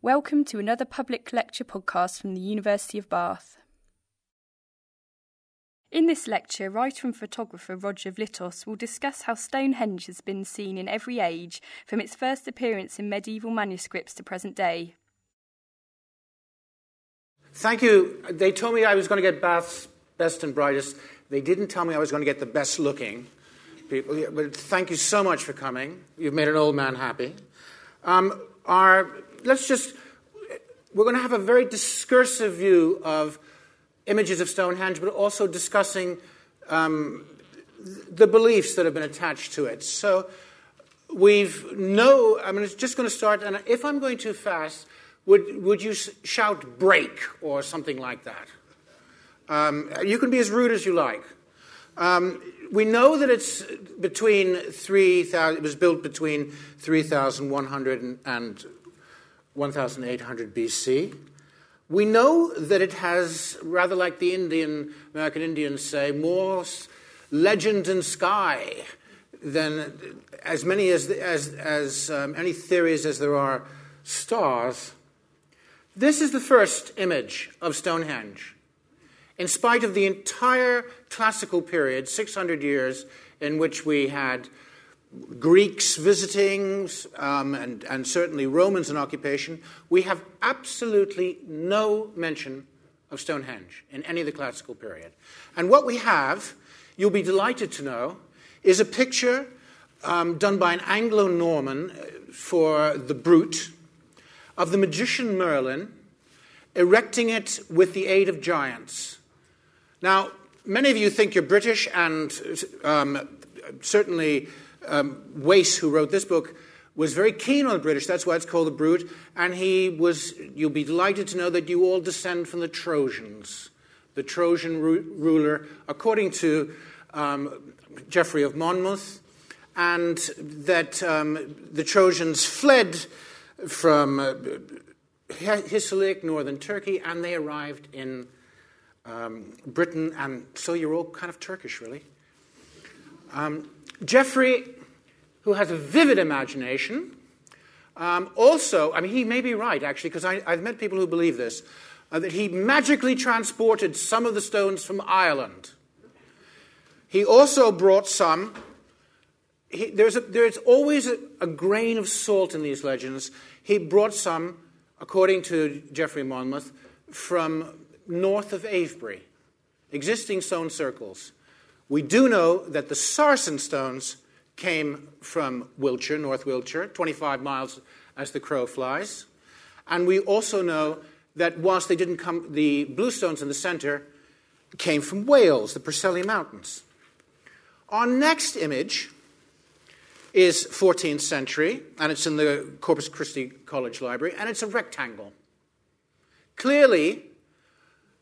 Welcome to another public lecture podcast from the University of Bath. In this lecture, writer and photographer Roger Vlitos will discuss how Stonehenge has been seen in every age, from its first appearance in medieval manuscripts to present day. Thank you. They told me I was going to get Bath's best and brightest. They didn't tell me I was going to get the best looking people. But thank you so much for coming. You've made an old man happy. Um, our let's just, we're going to have a very discursive view of images of Stonehenge, but also discussing um, the beliefs that have been attached to it. So we've no, I mean, it's just going to start, and if I'm going too fast, would, would you shout break or something like that? Um, you can be as rude as you like. Um, we know that it's between 3,000, it was built between 3,100 and 1800 BC. We know that it has, rather like the Indian, American Indians say, more legend and sky than as many as, as, as um, any theories as there are stars. This is the first image of Stonehenge. In spite of the entire classical period, 600 years, in which we had Greeks visiting, um, and, and certainly Romans in occupation, we have absolutely no mention of Stonehenge in any of the classical period. And what we have, you'll be delighted to know, is a picture um, done by an Anglo Norman uh, for the Brut of the magician Merlin erecting it with the aid of giants. Now, many of you think you're British, and um, certainly um, Wace, who wrote this book, was very keen on the British. That's why it's called the Brut. And he was, you'll be delighted to know that you all descend from the Trojans, the Trojan ru- ruler, according to um, Geoffrey of Monmouth, and that um, the Trojans fled from uh, northern Turkey, and they arrived in um, Britain. And so you're all kind of Turkish, really. Um, Geoffrey who has a vivid imagination. Um, also, I mean, he may be right, actually, because I've met people who believe this, uh, that he magically transported some of the stones from Ireland. He also brought some. He, there's, a, there's always a, a grain of salt in these legends. He brought some, according to Geoffrey Monmouth, from north of Avebury, existing stone circles. We do know that the Sarsen stones came from Wiltshire, North Wiltshire, 25 miles as the crow flies. And we also know that whilst they didn't come, the bluestones in the center came from Wales, the Preseli Mountains. Our next image is 14th century, and it's in the Corpus Christi College Library, and it's a rectangle. Clearly,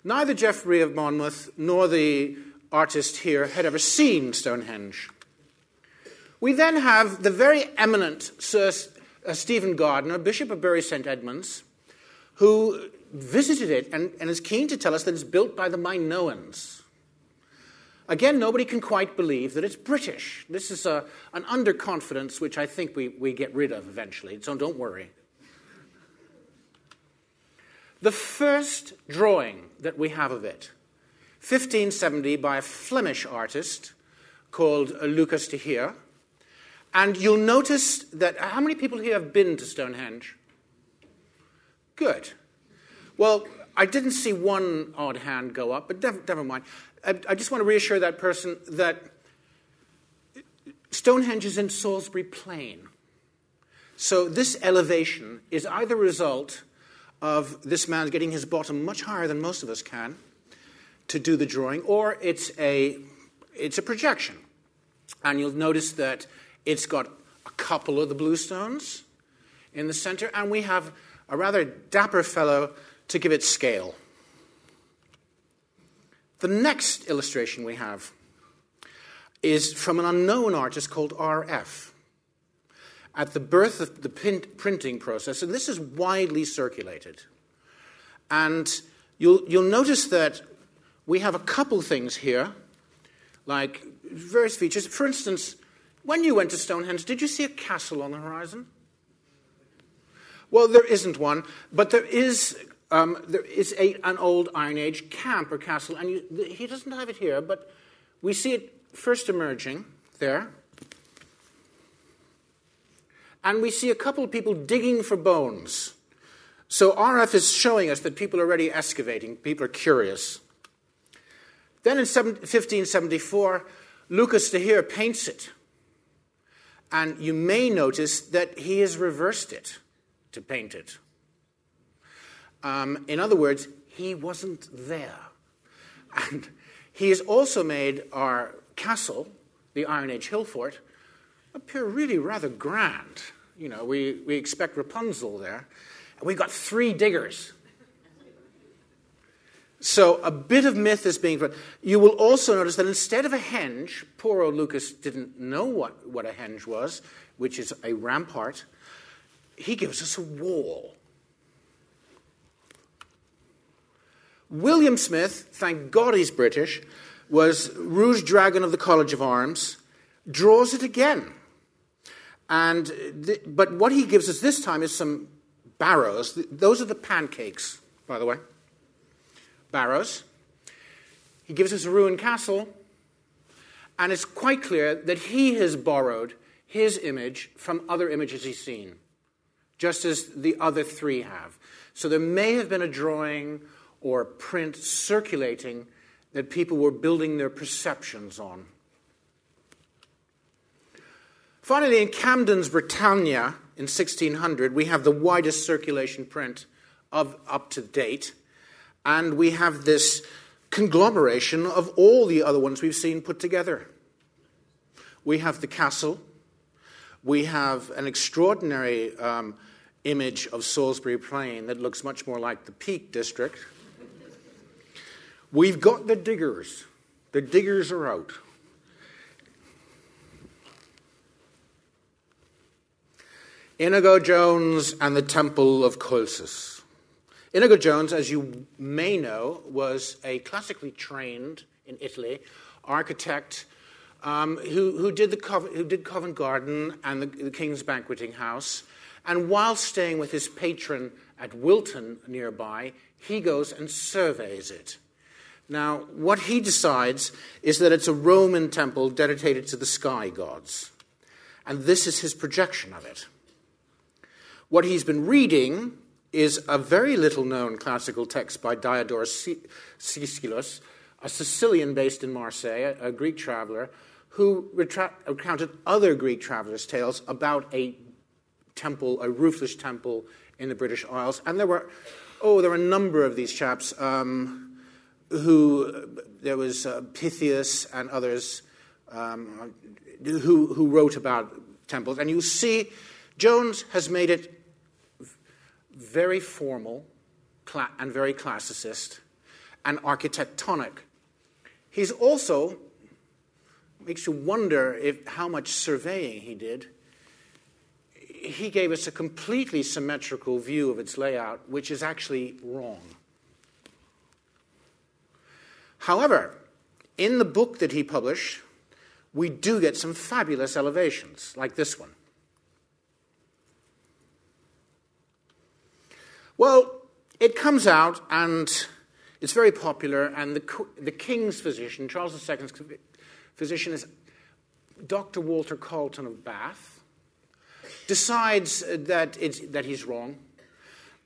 neither Geoffrey of Monmouth nor the artist here had ever seen Stonehenge. We then have the very eminent Sir uh, Stephen Gardner, Bishop of Bury St. Edmunds, who visited it and, and is keen to tell us that it's built by the Minoans. Again, nobody can quite believe that it's British. This is a, an underconfidence which I think we, we get rid of eventually, so don't worry. The first drawing that we have of it, 1570, by a Flemish artist called Lucas de Heer, and you'll notice that how many people here have been to Stonehenge? Good. Well, I didn't see one odd hand go up, but never, never mind. I, I just want to reassure that person that Stonehenge is in Salisbury Plain. So this elevation is either a result of this man getting his bottom much higher than most of us can to do the drawing, or it's a, it's a projection. And you'll notice that it's got a couple of the bluestones in the center, and we have a rather dapper fellow to give it scale. The next illustration we have is from an unknown artist called R.F. At the birth of the printing process, and this is widely circulated. And you'll, you'll notice that we have a couple things here, like various features. For instance, when you went to Stonehenge, did you see a castle on the horizon? Well, there isn't one, but there is, um, there is a, an old Iron Age camp or castle, and you, he doesn't have it here, but we see it first emerging there. And we see a couple of people digging for bones. So RF is showing us that people are already excavating, people are curious. Then in 1574, Lucas de Heer paints it. And you may notice that he has reversed it to paint it. Um, in other words, he wasn't there. And he has also made our castle, the Iron Age hill fort, appear really rather grand. You know, we, we expect Rapunzel there. And we've got three diggers. So a bit of myth is being. You will also notice that instead of a henge, poor old Lucas didn't know what, what a henge was, which is a rampart. He gives us a wall. William Smith, thank God he's British, was Rouge Dragon of the College of Arms, draws it again. And the, but what he gives us this time is some barrows. Those are the pancakes, by the way. Barrows. He gives us a ruined castle, and it's quite clear that he has borrowed his image from other images he's seen, just as the other three have. So there may have been a drawing or print circulating that people were building their perceptions on. Finally, in Camden's Britannia in 1600, we have the widest circulation print of up to date, and we have this conglomeration of all the other ones we've seen put together. We have the castle, we have an extraordinary um, image of Salisbury Plain that looks much more like the Peak District. We've got the diggers. The diggers are out. Inigo Jones and the Temple of Colchis. Inigo Jones, as you may know, was a classically trained in Italy architect um, who, who, did the Covent, who did Covent Garden and the, the King's Banqueting House. And while staying with his patron at Wilton nearby, he goes and surveys it. Now, what he decides is that it's a Roman temple dedicated to the sky gods. And this is his projection of it. What he's been reading is a very little known classical text by Diodorus Siculus, a Sicilian based in Marseille, a Greek traveler, who recounted other Greek travelers' tales about a temple, a roofless temple in the British Isles. And there were, oh, there were a number of these chaps. Um, who there was uh, Pytheas and others um, who, who wrote about temples. And you see, Jones has made it very formal and very classicist and architectonic. He's also makes you wonder if how much surveying he did. He gave us a completely symmetrical view of its layout, which is actually wrong. However, in the book that he published, we do get some fabulous elevations, like this one. Well, it comes out and it's very popular, and the, the king's physician, Charles II's physician, is Dr. Walter Charleton of Bath, decides that, it's, that he's wrong.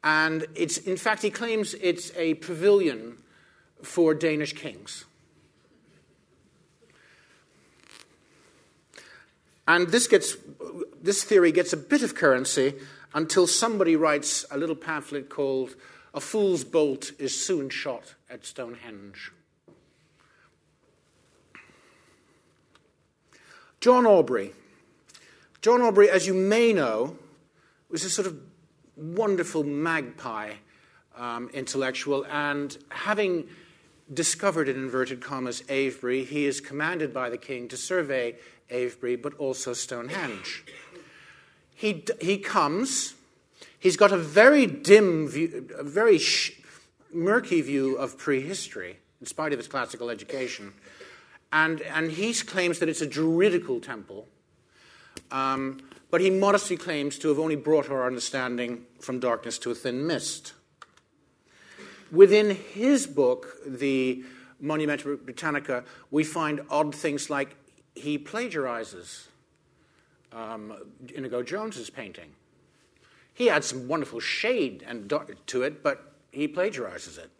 And it's, in fact, he claims it's a pavilion for Danish kings. And this, gets, this theory gets a bit of currency until somebody writes a little pamphlet called A Fool's Bolt is Soon Shot at Stonehenge. John Aubrey. John Aubrey, as you may know, was a sort of wonderful magpie um, intellectual, and having discovered, in inverted commas, Avebury, he is commanded by the king to survey Avebury, but also Stonehenge. He, he comes, he's got a very dim view, a very sh- murky view of prehistory, in spite of his classical education. And, and he claims that it's a druidical temple. Um, but he modestly claims to have only brought our understanding from darkness to a thin mist. Within his book, the Monumenta Britannica, we find odd things like he plagiarizes um, Inigo Jones's painting. He adds some wonderful shade and to it, but he plagiarizes it.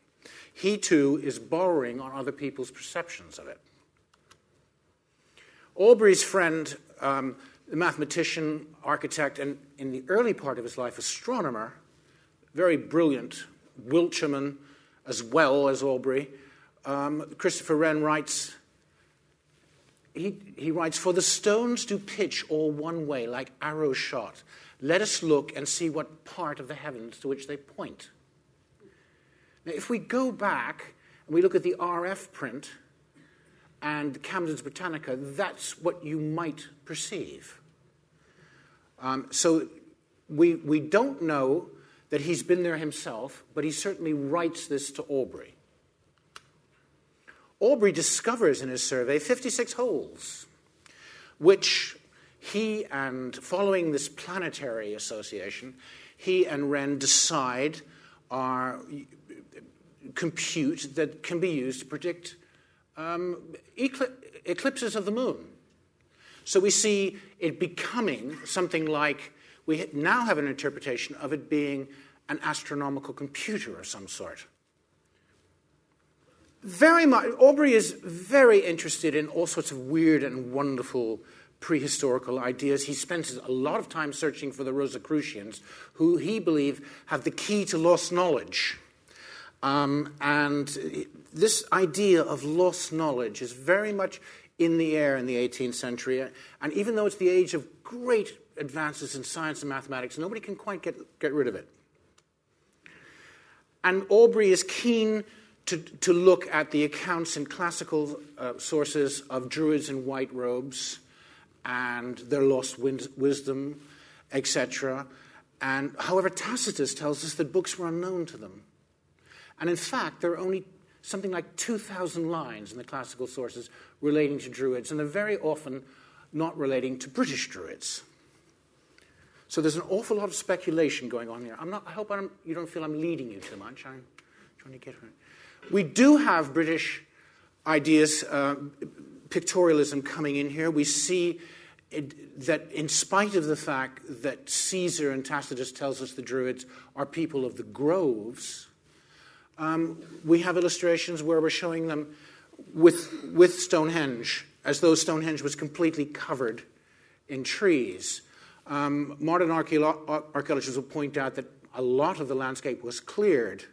He too is borrowing on other people's perceptions of it. Aubrey's friend, um, the mathematician, architect, and in the early part of his life, astronomer, very brilliant, Wiltshire as well as Aubrey, um, Christopher Wren writes he, he writes, For the stones do pitch all one way, like arrows shot. Let us look and see what part of the heavens to which they point. Now, if we go back and we look at the RF print and Camden's Britannica, that's what you might perceive. Um, so we, we don't know that he's been there himself, but he certainly writes this to Aubrey. Aubrey discovers in his survey 56 holes, which he and, following this planetary association, he and Wren decide are compute that can be used to predict um, eclipses of the moon. So we see it becoming something like we now have an interpretation of it being an astronomical computer of some sort very much, Aubrey is very interested in all sorts of weird and wonderful prehistorical ideas. He spends a lot of time searching for the Rosicrucians, who he believes have the key to lost knowledge. Um, and this idea of lost knowledge is very much in the air in the 18th century. And even though it's the age of great advances in science and mathematics, nobody can quite get, get rid of it. And Aubrey is keen to, to look at the accounts in classical uh, sources of Druids in white robes and their lost win- wisdom, etc. And however, Tacitus tells us that books were unknown to them. And in fact, there are only something like 2,000 lines in the classical sources relating to Druids, and they're very often not relating to British Druids. So there's an awful lot of speculation going on here. I'm not, I hope I'm, you don't feel I'm leading you too much. I'm trying to get her. We do have British ideas, uh, pictorialism coming in here. We see it, that in spite of the fact that Caesar and Tacitus tells us the Druids are people of the groves, um, we have illustrations where we're showing them with, with Stonehenge, as though Stonehenge was completely covered in trees. Um, modern archaeologists will point out that a lot of the landscape was cleared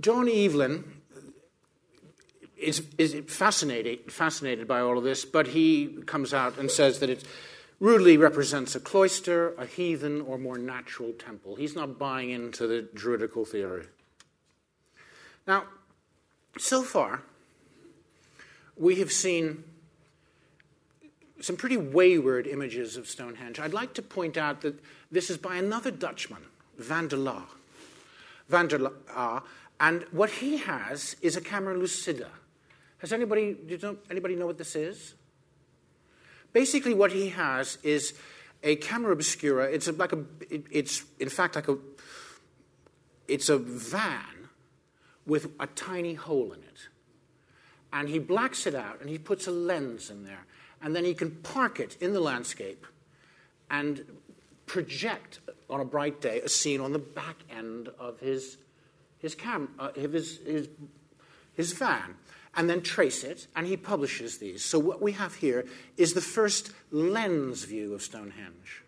John Evelyn is, is fascinated, fascinated by all of this, but he comes out and says that it rudely represents a cloister, a heathen, or more natural temple. He's not buying into the Druidical theory. Now, so far, we have seen some pretty wayward images of Stonehenge. I'd like to point out that this is by another Dutchman, Van der Laar. Van der Laar and what he has is a camera lucida. Has anybody, do know, anybody know what this is? Basically, what he has is a camera obscura. It's like a, it, it's in fact like a, it's a van with a tiny hole in it. And he blacks it out and he puts a lens in there. And then he can park it in the landscape and project on a bright day a scene on the back end of his his, cam, uh, his, his, his van and then trace it, and he publishes these. So, what we have here is the first lens view of Stonehenge.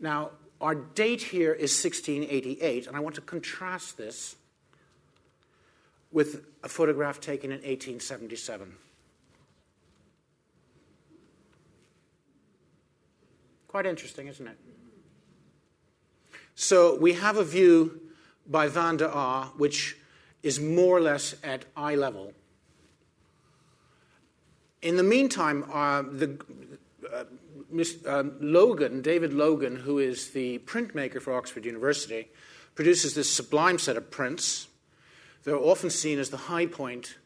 Now, our date here is 1688, and I want to contrast this with a photograph taken in 1877. Quite interesting, isn't it? So, we have a view by Van der Aar, which is more or less at eye level. In the meantime, uh, the, uh, uh, Loggan, David Loggan, who is the printmaker for Oxford University, produces this sublime set of prints. They're often seen as the high point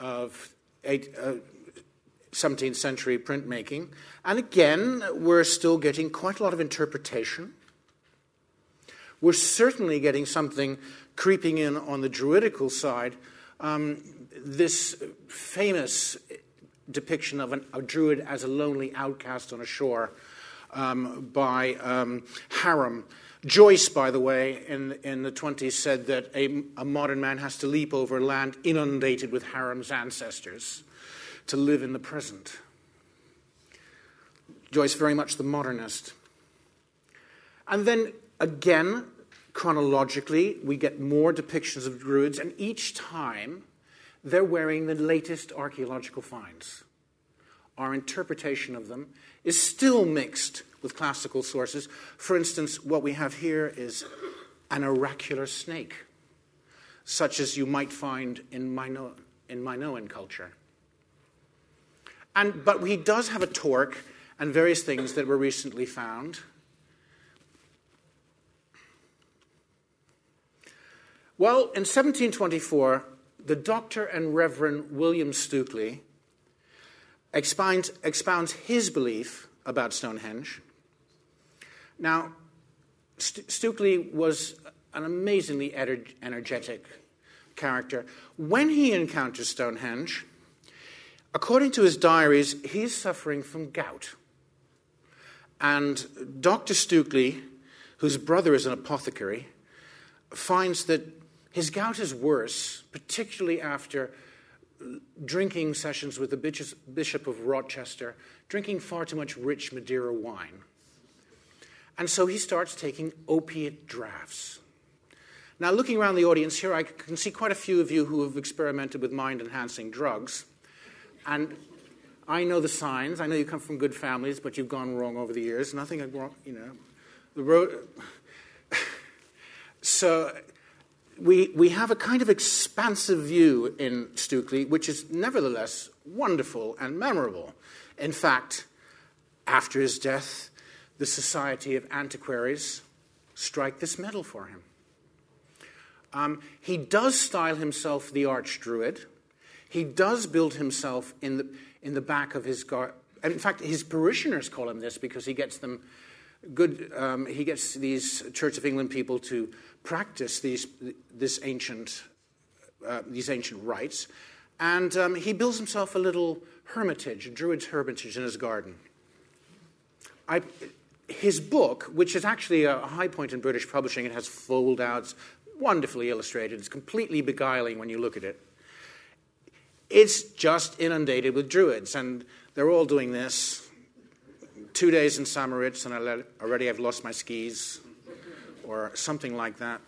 of eight, 17th century printmaking. And again, we're still getting quite a lot of interpretation. We're certainly getting something creeping in on the druidical side. Um, this famous depiction of an, a druid as a lonely outcast on a shore um, by um, Haram. Joyce, by the way, in, in the 20s said that a, a modern man has to leap over land inundated with Haram's ancestors to live in the present. Joyce, very much the modernist. And then again, chronologically, we get more depictions of Druids, and each time they're wearing the latest archaeological finds. Our interpretation of them is still mixed with classical sources. For instance, what we have here is an oracular snake, such as you might find in, Mino- in Minoan culture. And, but he does have a torque and various things that were recently found. Well, in 1724, the Doctor and Reverend William Stukeley expounds, expounds his belief about Stonehenge. Now, St- Stukeley was an amazingly energetic character. When he encounters Stonehenge, according to his diaries, he's suffering from gout. And Dr. Stukeley, whose brother is an apothecary, finds that his gout is worse, particularly after drinking sessions with the Bishop of Rochester, drinking far too much rich Madeira wine. And so he starts taking opiate drafts. Now, looking around the audience here, I can see quite a few of you who have experimented with mind enhancing drugs. And I know the signs. I know you come from good families, but you've gone wrong over the years. Nothing wrong, you know. The road. so we, we have a kind of expansive view in Stukeley, which is nevertheless wonderful and memorable. In fact, after his death, the Society of Antiquaries strike this medal for him. Um, he does style himself the Arch Druid. He does build himself in the, in the back of his garden. In fact, his parishioners call him this because he gets them good. Um, he gets these Church of England people to practice these, this ancient, uh, these ancient rites. And um, he builds himself a little hermitage, a druid's hermitage in his garden. I, his book, which is actually a high point in British publishing, it has fold outs, wonderfully illustrated. It's completely beguiling when you look at it. It's just inundated with druids, and they're all doing this. Two days in St. Moritz, and I already have lost my skis or something like that.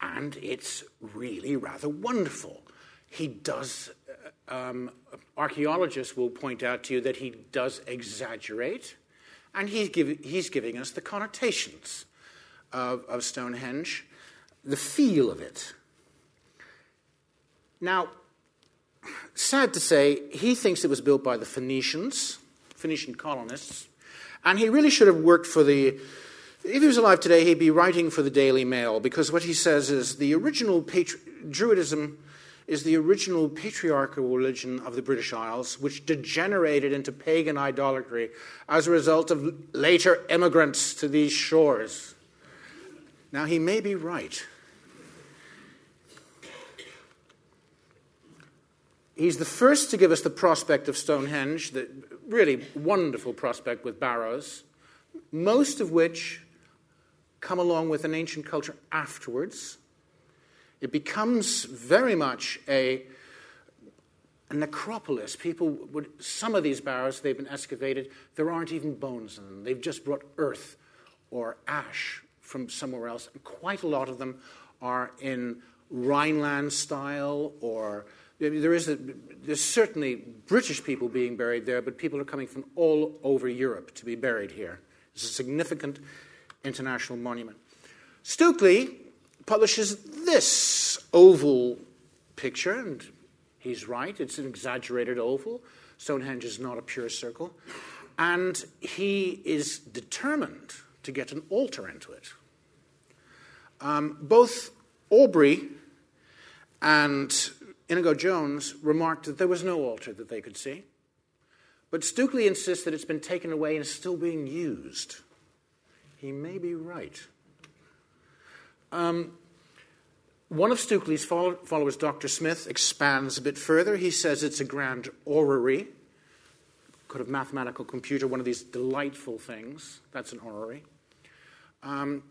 And it's really rather wonderful. He does, uh, um, archaeologists will point out to you that he does exaggerate, and he's, give, he's giving us the connotations of, of Stonehenge, the feel of it. Now, sad to say, he thinks it was built by the Phoenicians, Phoenician colonists, and he really should have worked for the. If he was alive today, he'd be writing for the Daily Mail because what he says is the original patri- Druidism is the original patriarchal religion of the British Isles, which degenerated into pagan idolatry as a result of later immigrants to these shores. Now, he may be right. He's the first to give us the prospect of Stonehenge, the really wonderful prospect with barrows, most of which come along with an ancient culture afterwards. It becomes very much a, a necropolis. People would, some of these barrows, they've been excavated, there aren't even bones in them. They've just brought earth or ash from somewhere else. And quite a lot of them are in Rhineland style or there is a, there's certainly British people being buried there, but people are coming from all over Europe to be buried here. It's a significant international monument. Stukeley publishes this oval picture, and he's right, it's an exaggerated oval. Stonehenge is not a pure circle. And he is determined to get an altar into it. Um, both Aubrey and Inigo Jones remarked that there was no altar that they could see. But Stukeley insists that it's been taken away and is still being used. He may be right. Um, one of Stukeley's followers, Dr. Smith, expands a bit further. He says it's a grand orrery, kind of mathematical computer, one of these delightful things. That's an orrery. Um,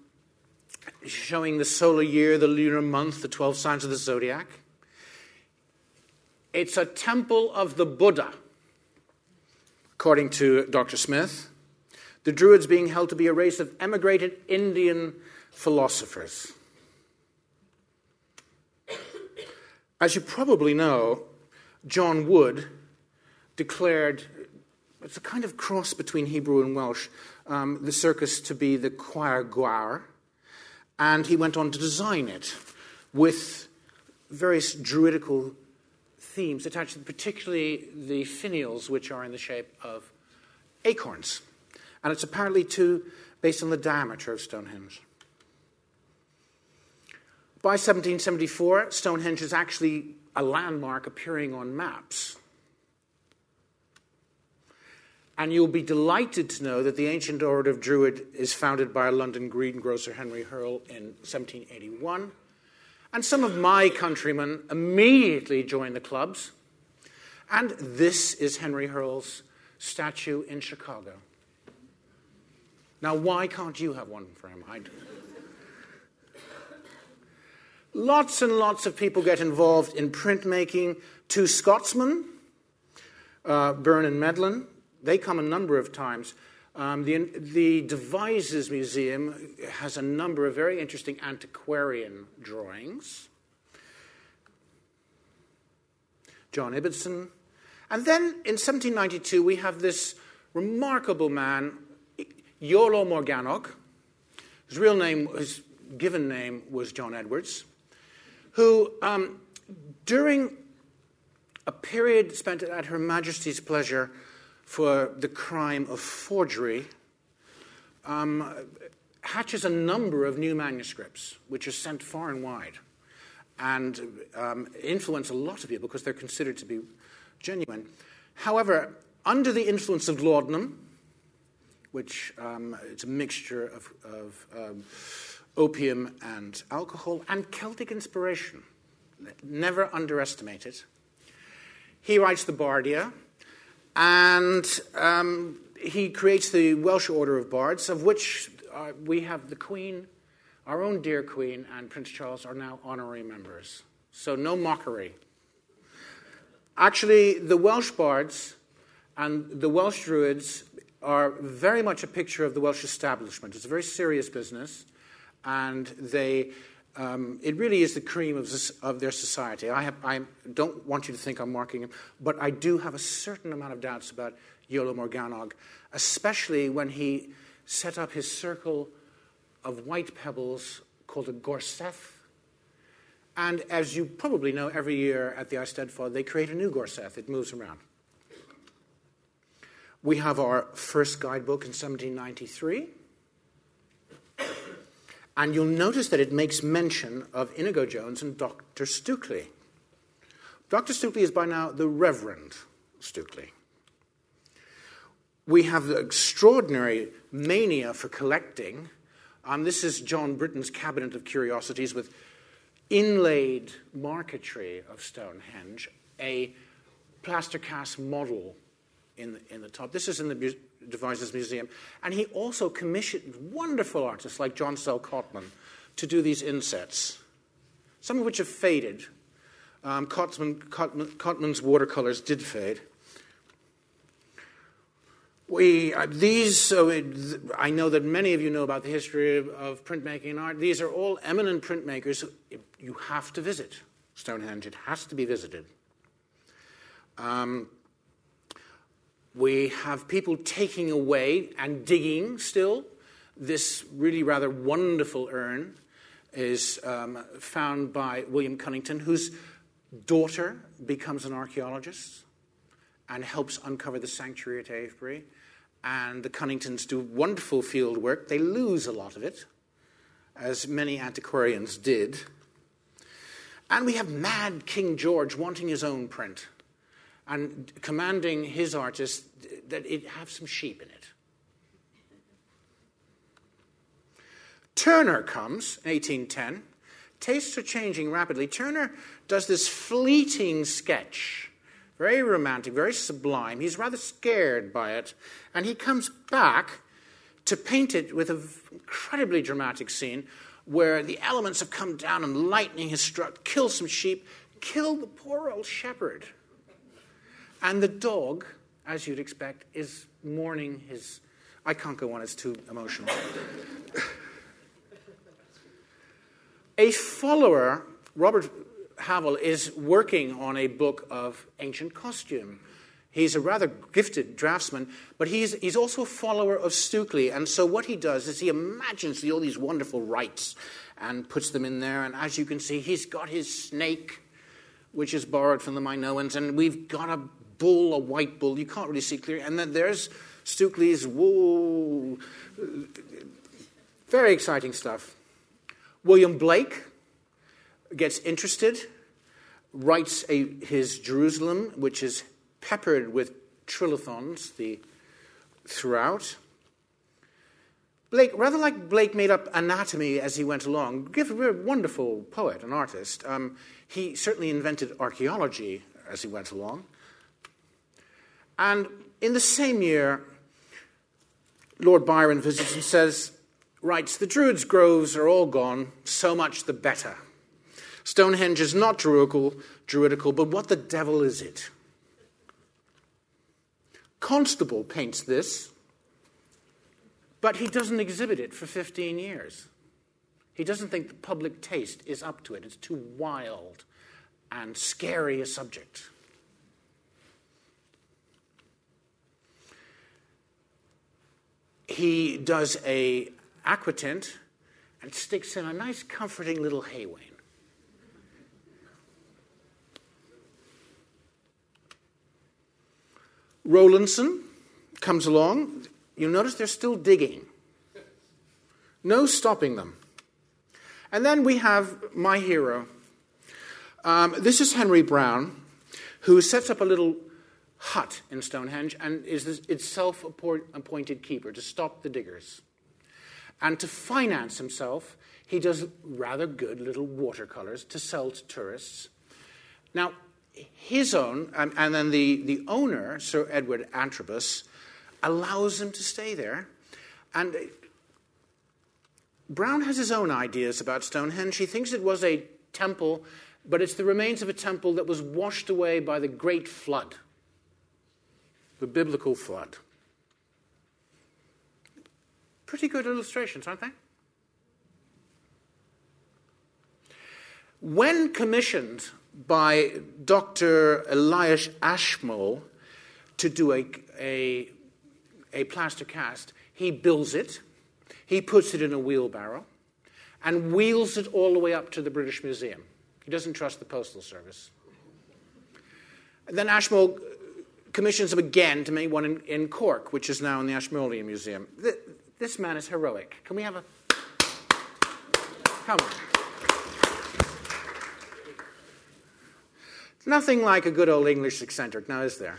showing the solar year, the lunar month, the 12 signs of the zodiac. It's a temple of the Buddha, according to Dr. Smith. The Druids being held to be a race of emigrated Indian philosophers. As you probably know, John Wood declared it's a kind of cross between Hebrew and Welsh, um, the circus to be the choir gwar, and he went on to design it with various druidical themes attached, particularly the finials, which are in the shape of acorns. And it's apparently too based on the diameter of Stonehenge. By 1774, Stonehenge is actually a landmark appearing on maps. And you'll be delighted to know that the ancient order of Druid is founded by a London greengrocer, Henry Hurle, in 1781. And some of my countrymen immediately joined the clubs. And this is Henry Hurle's statue in Chicago. Now, why can't you have one for him? I do. Lots and lots of people get involved in printmaking. Two Scotsmen, uh, Byrne and Medlin, they come a number of times. Um, the, the Devizes Museum has a number of very interesting antiquarian drawings. John Ibbotson. And then in 1792, we have this remarkable man, Iolo Morganwg. His real name, his given name was John Edwards, who, um, during a period spent at Her Majesty's pleasure, for the crime of forgery um, hatches a number of new manuscripts, which are sent far and wide and um, influence a lot of people because they're considered to be genuine. However, under the influence of laudanum, which um, it's a mixture of, of um, opium and alcohol, and Celtic inspiration, never underestimate it, he writes the Bardia, and um, he creates the Welsh Order of Bards, of which uh, we have the Queen, our own dear Queen, and Prince Charles are now honorary members. So no mockery. Actually, the Welsh Bards and the Welsh Druids are very much a picture of the Welsh establishment. It's a very serious business, and they um, it really is the cream of, this, of their society. I, have, I, don't want you to think I'm marking him, but I do have a certain amount of doubts about Iolo Morganwg, especially when he set up his circle of white pebbles called a gorsedd. And as you probably know, every year at the Eisteddfod, they create a new gorsedd. It moves around. We have our first guidebook in 1793. And you'll notice that it makes mention of Inigo Jones and Dr. Stukeley. Dr. Stukeley is by now the Reverend Stukeley. We have the extraordinary mania for collecting. Um, this is John Britton's Cabinet of Curiosities with inlaid marquetry of Stonehenge, a plaster cast model in the, in the top. This is in the Devizes Museum. And he also commissioned wonderful artists like John Sell Cotman to do these insets, some of which have faded. Um, Cotman, Cotman, Cotman's watercolors did fade. We, uh, these, uh, I know that many of you know about the history of, of printmaking and art. These are all eminent printmakers. You have to visit Stonehenge, it has to be visited. Um, we have people taking away and digging still. This really rather wonderful urn is um, found by William Cunnington, whose daughter becomes an archaeologist and helps uncover the sanctuary at Avebury. And the Cunningtons do wonderful field work. They lose a lot of it, as many antiquarians did. And we have mad King George wanting his own print and commanding his artists that it have some sheep in it. Turner comes in 1810. Tastes are changing rapidly. Turner does this fleeting sketch, very romantic, very sublime. He's rather scared by it, and he comes back to paint it with an incredibly dramatic scene where the elements have come down and lightning has struck, killed some sheep, killed the poor old shepherd. And the dog, as you'd expect, is mourning his. I can't go on, it's too emotional. a follower, Robert Havell, is working on a book of ancient costume He's a rather gifted draftsman, but he's, he's also a follower of Stukeley. And so what he does is he imagines all these wonderful rites and puts them in there. And as you can see, he's got his snake, which is borrowed from the Minoans, and we've got a bull, a white bull. You can't really see clearly. And then there's Stukeley's, whoa, very exciting stuff. William Blake gets interested, writes a, his Jerusalem, which is peppered with trilithons the, throughout. Blake, rather like Blake made up anatomy as he went along, a wonderful poet and artist. Um, he certainly invented archaeology as he went along. And in the same year, Lord Byron visits and says, writes, The Druids' groves are all gone, so much the better. Stonehenge is not druidical, druidical, but what the devil is it? Constable paints this, but he doesn't exhibit it for 15 years. He doesn't think the public taste is up to it. It's too wild and scary a subject. He does a aquatint and sticks in a nice comforting little Haywain. Rowlandson comes along. You notice they're still digging. No stopping them. And then we have my hero. Um, this is Henry Brown, who sets up a little hut in Stonehenge and is itself appointed keeper to stop the diggers. And to finance himself, he does rather good little watercolors to sell to tourists. Now, his own, and, and then the, the owner, Sir Edward Antrobus, allows him to stay there. And uh, Brown has his own ideas about Stonehenge. He thinks it was a temple, but it's the remains of a temple that was washed away by the great flood, the biblical flood. Pretty good illustrations, aren't they? When commissioned by Dr. Elias Ashmole to do a, a, a plaster cast. He builds it, he puts it in a wheelbarrow, and wheels it all the way up to the British Museum. He doesn't trust the Postal Service. And then Ashmole commissions him again to make one in, in Cork, which is now in the Ashmolean Museum. This man is heroic. Can we have a. Come on. Nothing like a good old English eccentric, now is there?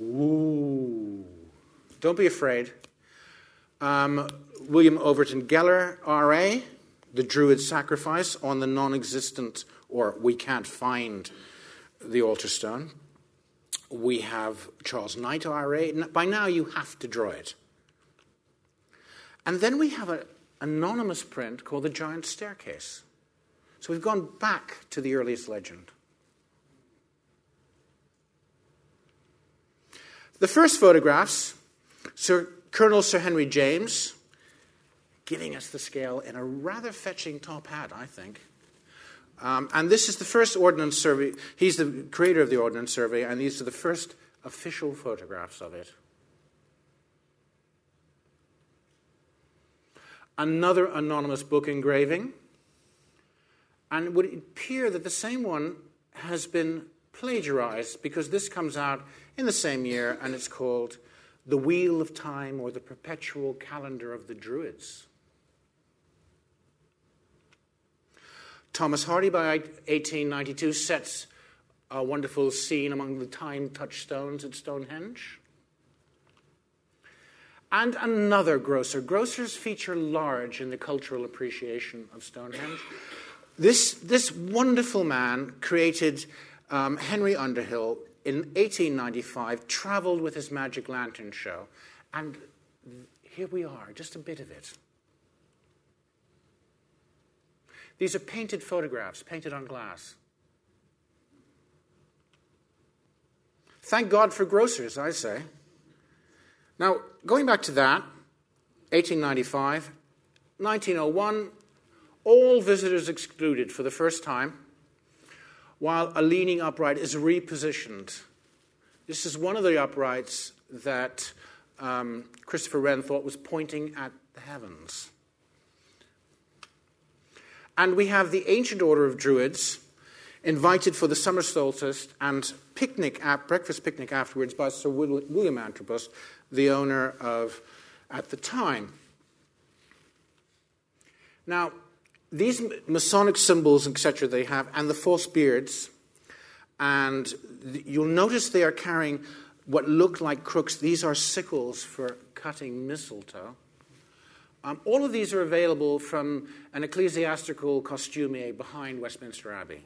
Ooh. Don't be afraid. Um, William Overend Geller, R.A., The Druid Sacrifice on the non existent, or we can't find the altar stone. We have Charles Knight, R.A. By now you have to draw it. And then we have an anonymous print called The Giant Staircase. So we've gone back to the earliest legend. The first photographs, Sir, Colonel Sir Henry James, giving us the scale in a rather fetching top hat, I think. Um, and this is the first Ordnance Survey. He's the creator of the Ordnance Survey, and these are the first official photographs of it. Another anonymous book engraving and it would appear that the same one has been plagiarized because this comes out in the same year and it's called The Wheel of Time or the Perpetual Calendar of the Druids. Thomas Hardy by 1892 sets a wonderful scene among the time touchstones at Stonehenge. And another grocer. Grocers feature large in the cultural appreciation of Stonehenge. This, this wonderful man created um, Henry Underhill in 1895, traveled with his magic lantern show, and here we are, just a bit of it. These are painted photographs, painted on glass. Thank God for grocers, I say. Now, going back to that, 1895, 1901, all visitors excluded for the first time, while a leaning upright is repositioned. This is one of the uprights that um, Christopher Wren thought was pointing at the heavens. And we have the ancient order of Druids invited for the summer solstice and picnic at breakfast picnic afterwards by Sir William Antrobus, the owner of at the time. Now, these Masonic symbols, etc., they have, and the false beards, and you'll notice they are carrying what look like crooks. These are sickles for cutting mistletoe. Um, all of these are available from an ecclesiastical costumier behind Westminster Abbey.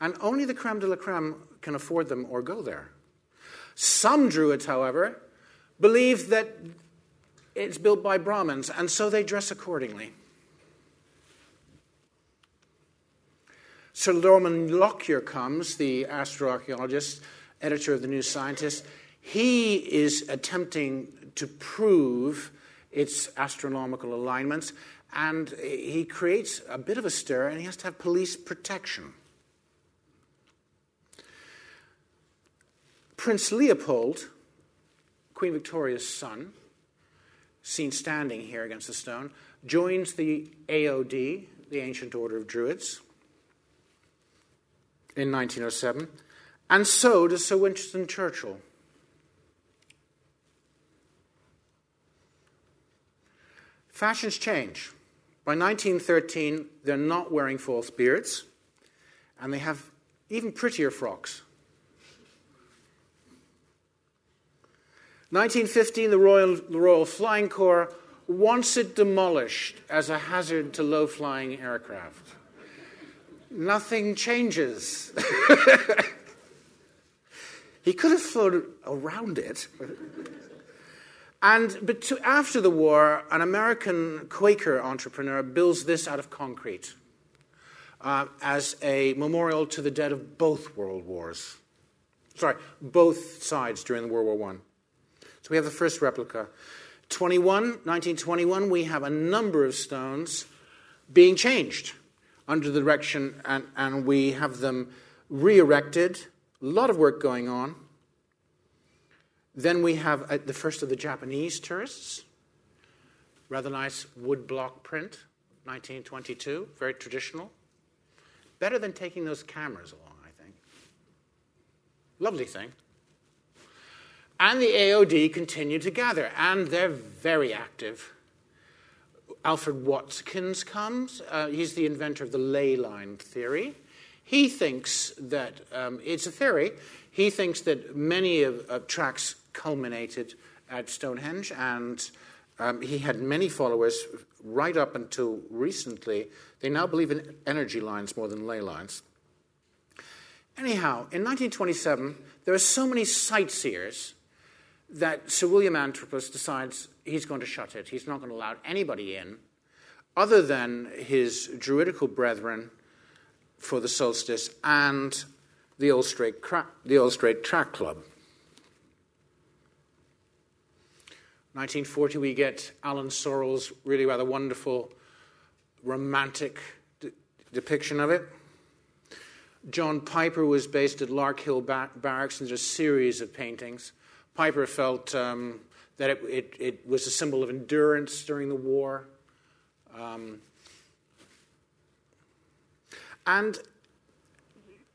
And only the creme de la creme can afford them or go there. Some Druids, however, believe that it's built by Brahmins, and so they dress accordingly. Sir Norman Lockyer comes, the astroarchaeologist, editor of the New Scientist. He is attempting to prove its astronomical alignments, and he creates a bit of a stir, and he has to have police protection. Prince Leopold, Queen Victoria's son, seen standing here against the stone, joins the AOD, the Ancient Order of Druids, in 1907, and so does Sir Winston Churchill. Fashions change. By 1913, they're not wearing false beards, and they have even prettier frocks. 1915, the Royal, the Royal Flying Corps wants it demolished as a hazard to low flying aircraft. Nothing changes. he could have flown around it. And but after the war, an American Quaker entrepreneur builds this out of concrete uh, as a memorial to the dead of both world wars. Sorry, both sides during World War One. So we have the first replica. 21, 1921, we have a number of stones being changed under the direction, and, and we have them re erected. A lot of work going on. Then we have uh, the first of the Japanese tourists. Rather nice wood block print, 1922, very traditional. Better than taking those cameras along, I think. Lovely thing. And the AOD continue to gather, and they're very active. Alfred Watkins comes. Uh, he's the inventor of the ley line theory. He thinks that um, it's a theory. He thinks that many of, of tracks culminated at Stonehenge, and um, he had many followers right up until recently. They now believe in energy lines more than ley lines. Anyhow, in 1927, there are so many sightseers that Sir William Antrobus decides he's going to shut it. He's not going to allow anybody in other than his druidical brethren for the solstice and the Straight, Cra- the Straight Track Club. 1940, we get Alan Sorrell's really rather wonderful romantic depiction of it. John Piper was based at Larkhill Barracks, and there's a series of paintings. Piper felt um, that it, it, it, was a symbol of endurance during the war. Um, and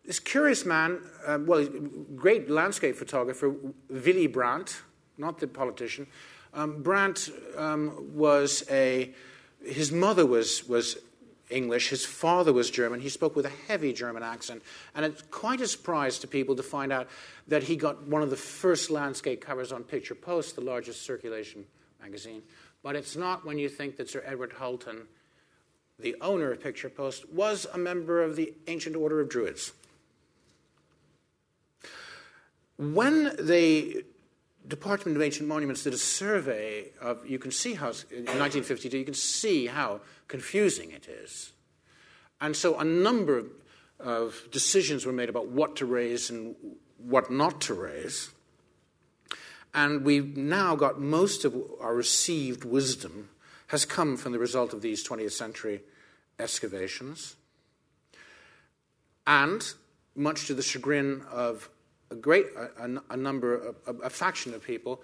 this curious man, uh, well, great landscape photographer, Willy Brandt, not the politician. Um, Brandt um, was a his mother was, was English, his father was German. He spoke with a heavy German accent. And it's quite a surprise to people to find out that he got one of the first landscape covers on Picture Post, the largest circulation magazine. But it's not when you think that Sir Edward Hulton, the owner of Picture Post, was a member of the Ancient Order of Druids. When the Department of Ancient Monuments did a survey of, you can see how, in 1952, you can see how confusing it is. And so a number of decisions were made about what to raise and what not to raise. And we've now got most of our received wisdom has come from the result of these 20th century excavations. And, much to the chagrin of a great a, a number, a, a faction of people,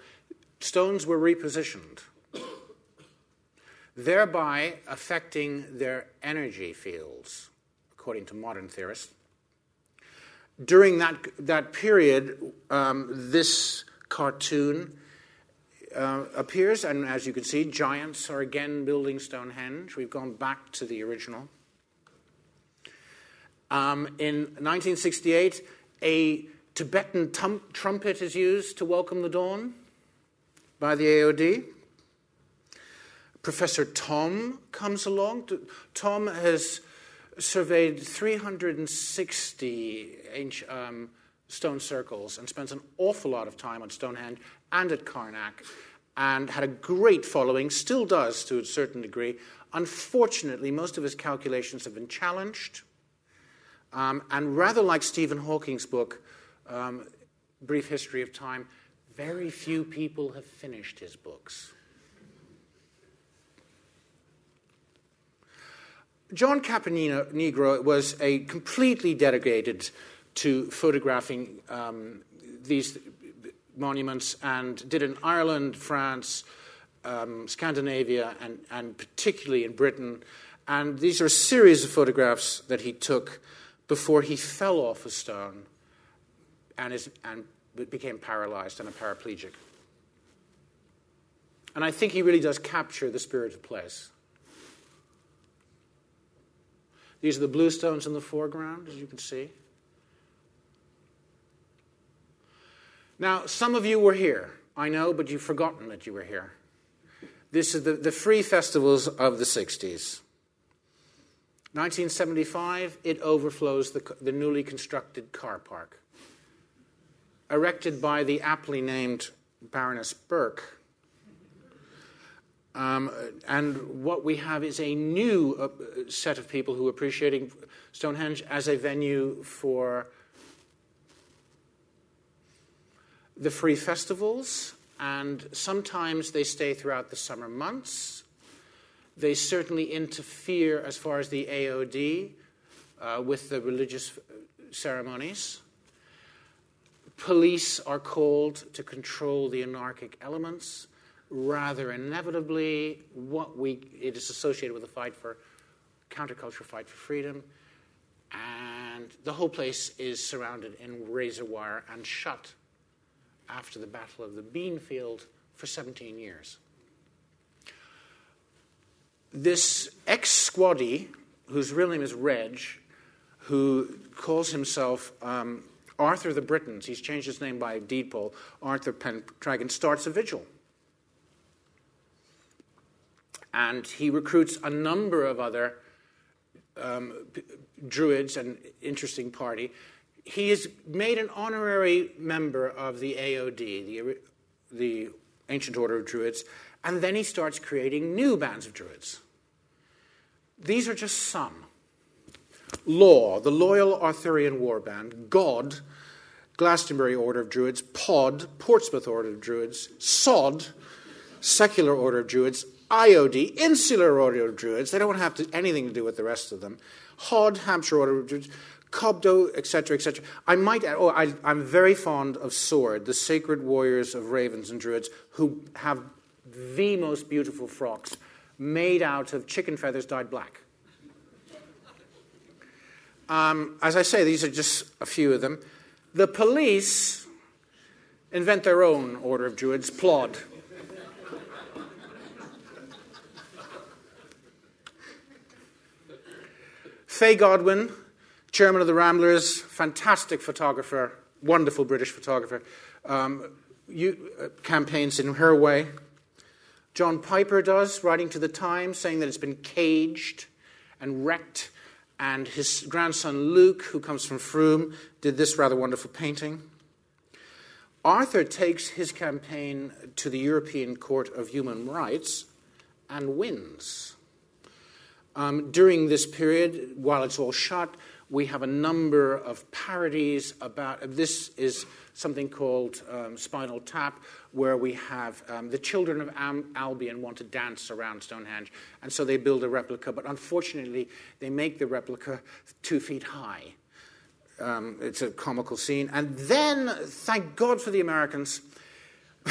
stones were repositioned, thereby affecting their energy fields, according to modern theorists. During that, that period, um, this cartoon uh, appears, and as you can see, giants are again building Stonehenge. We've gone back to the original. Um, in 1968, a Tibetan tum- trumpet is used to welcome the dawn by the AOD. Professor Thom comes along. Thom has surveyed 360 inch, um, stone circles and spends an awful lot of time on Stonehenge and at Karnak and had a great following, still does to a certain degree. Unfortunately, most of his calculations have been challenged. Um, and rather like Stephen Hawking's book, um, brief history of time, very few people have finished his books. John Caponigro was a completely dedicated to photographing um, these monuments and did in Ireland, France, um, Scandinavia, and, and particularly in Britain. And these are a series of photographs that he took before he fell off a stone and, is, and became paralyzed and a paraplegic. And I think he really does capture the spirit of place. These are the blue stones in the foreground, as you can see. Now, some of you were here, I know, but you've forgotten that you were here. This is the, the free festivals of the 60s. 1975, it overflows the, the newly constructed car park erected by the aptly named Baroness Birk. Um, and what we have is a new uh, set of people who are appreciating Stonehenge as a venue for the free festivals, and sometimes they stay throughout the summer months. They certainly interfere as far as the AOD uh, with the religious ceremonies. Police are called to control the anarchic elements. Rather inevitably, what we, it is associated with the fight for counterculture, fight for freedom. And the whole place is surrounded in razor wire and shut after the Battle of the Beanfield for 17 years. This ex squaddy, whose real name is Reg, who calls himself um, Arthur the Britons, he's changed his name by deed poll, Arthur Pendragon, starts a vigil. And he recruits a number of other um, druids, an interesting party. He is made an honorary member of the AOD, the, the Ancient Order of Druids, and then he starts creating new bands of druids. These are just some. Law, the Loyal Arthurian Warband, God, Glastonbury Order of Druids, Pod, Portsmouth Order of Druids, Sod, Secular Order of Druids, IOD, Insular Order of Druids, they don't have to, anything to do with the rest of them, Hod, Hampshire Order of Druids, Cobdo, etc., etc. I might add, oh, I, I'm very fond of Sword, the sacred warriors of ravens and druids, who have the most beautiful frocks made out of chicken feathers dyed black. Um, as I say, these are just a few of them. The police invent their own order of Druids, Plod. Fay Godwin, chairman of the Ramblers, fantastic photographer, wonderful British photographer, um, you, uh, campaigns in her way. John Piper does, writing to the Times, saying that it's been caged and wrecked. And his grandson Luke, who comes from Frome, did this rather wonderful painting. Arthur takes his campaign to the European Court of Human Rights and wins. Um, during this period, while it's all shut, we have a number of parodies about this is something called um, Spinal Tap, where we have um, the children of Am- Albion want to dance around Stonehenge, and so they build a replica, but unfortunately, they make the replica two feet high. Um, it's a comical scene. And then, thank God for the Americans,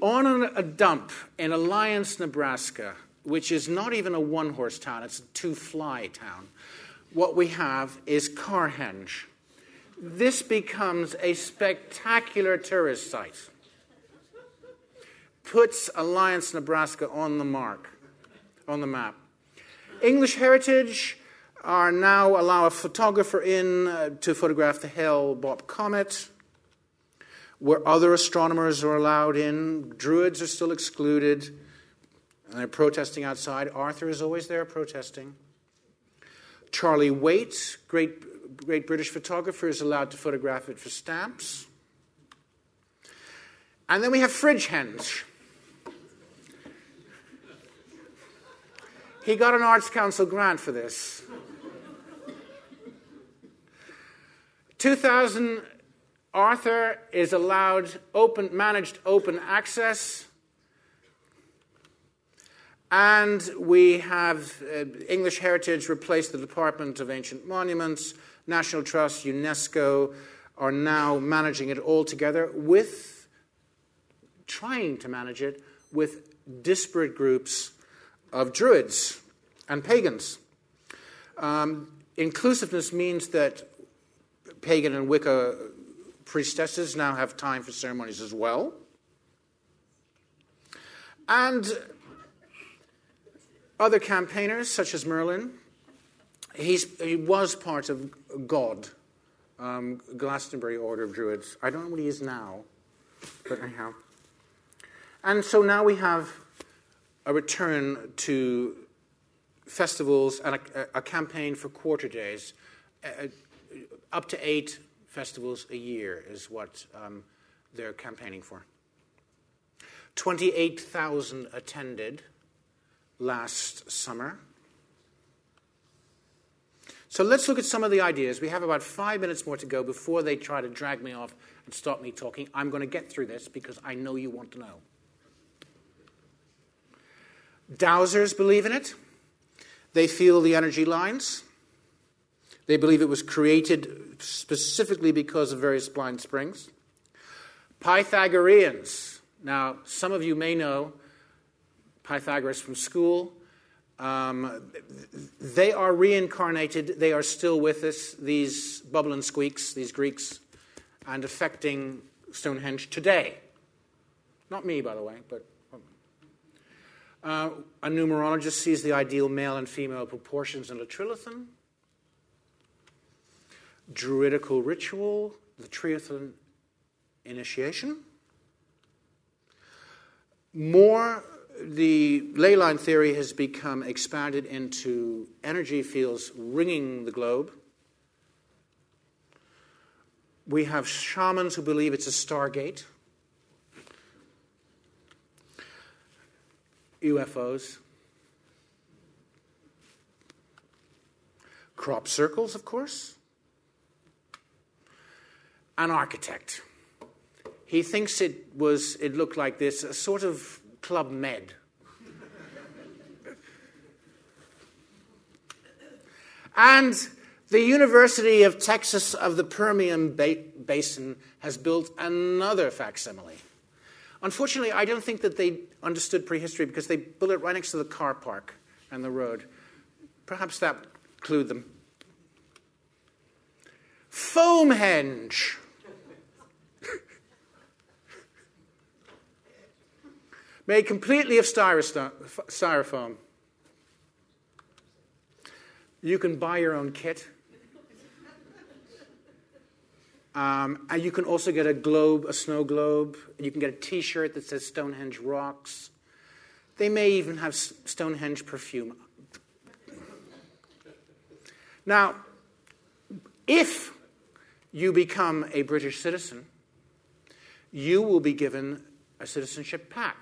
on a dump in Alliance, Nebraska, which is not even a one horse town, it's a two fly town, what we have is Carhenge. This becomes a spectacular tourist site. Puts Alliance, Nebraska on the mark, on the map. English Heritage are now allow a photographer in uh, to photograph the Hale Bopp comet, where other astronomers are allowed in. Druids are still excluded, and they're protesting outside. Arthur is always there protesting. Charlie Waite, great, great British photographer, is allowed to photograph it for stamps. And then we have Fridgehenge. He got an Arts Council grant for this. 2000, Arthur is allowed open, managed open access. And we have uh, English Heritage replaced the Department of Ancient Monuments, National Trust, UNESCO are now managing it all together with, trying to manage it with disparate groups of Druids and pagans. Um, inclusiveness means that pagan and Wicca priestesses now have time for ceremonies as well. And other campaigners, such as Merlin, he's, he was part of God, um, Glastonbury Order of Druids. I don't know what he is now, but anyhow. And so now we have a return to festivals and a, a campaign for quarter days. Uh, up to eight festivals a year is what um, they're campaigning for. 28,000 attended last summer. So let's look at some of the ideas. We have about five minutes more to go before they try to drag me off and stop me talking. I'm going to get through this because I know you want to know. Dowsers believe in it. They feel the energy lines. They believe it was created specifically because of various blind springs. Pythagoreans. Now, some of you may know Pythagoras from school. Um, they are reincarnated. They are still with us, these bubble and squeaks, these Greeks, and affecting Stonehenge today. Not me, by the way, but. Uh, a numerologist sees the ideal male and female proportions in a trilithon druidical ritual, the trilithon initiation. More, the ley line theory has become expanded into energy fields ringing the globe. We have shamans who believe it's a stargate. UFOs. Crop circles, of course an architect. He thinks it was it looked like this, a sort of Club Med. and the University of Texas of the Permian ba- Basin has built another facsimile. Unfortunately, I don't think that they understood prehistory because they built it right next to the car park and the road. Perhaps that clued them. Foamhenge. Made completely of styrofoam. You can buy your own kit. Um, and you can also get a globe, a snow globe. You can get a t shirt that says Stonehenge Rocks. They may even have Stonehenge perfume. Now, if you become a British citizen, you will be given a citizenship pack.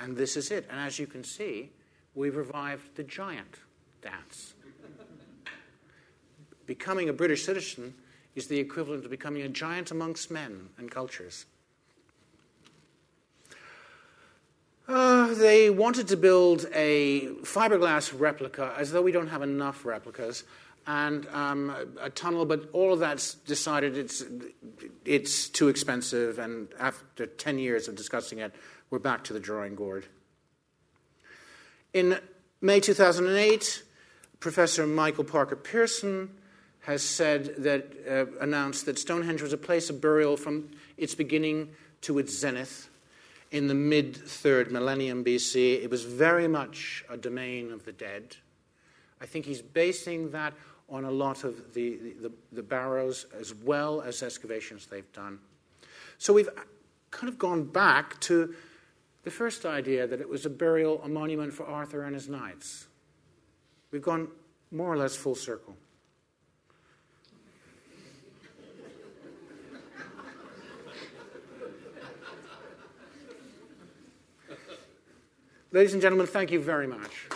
And this is it. And as you can see, we've revived the giant dance. Becoming a British citizen is the equivalent of becoming a giant amongst men and cultures. Uh, they wanted to build a fiberglass replica, as though we don't have enough replicas, and um, a tunnel, but all of that's decided it's, it's too expensive, and after 10 years of discussing it, we're back to the drawing board. In May 2008, Professor Michael Parker Pearson has said that, uh, announced that Stonehenge was a place of burial from its beginning to its zenith in the mid third millennium BC. It was very much a domain of the dead. I think he's basing that on a lot of the, the, the barrows as well as excavations they've done. So we've kind of gone back to the first idea that it was a burial, a monument for Arthur and his knights. We've gone more or less full circle. Ladies and gentlemen, thank you very much.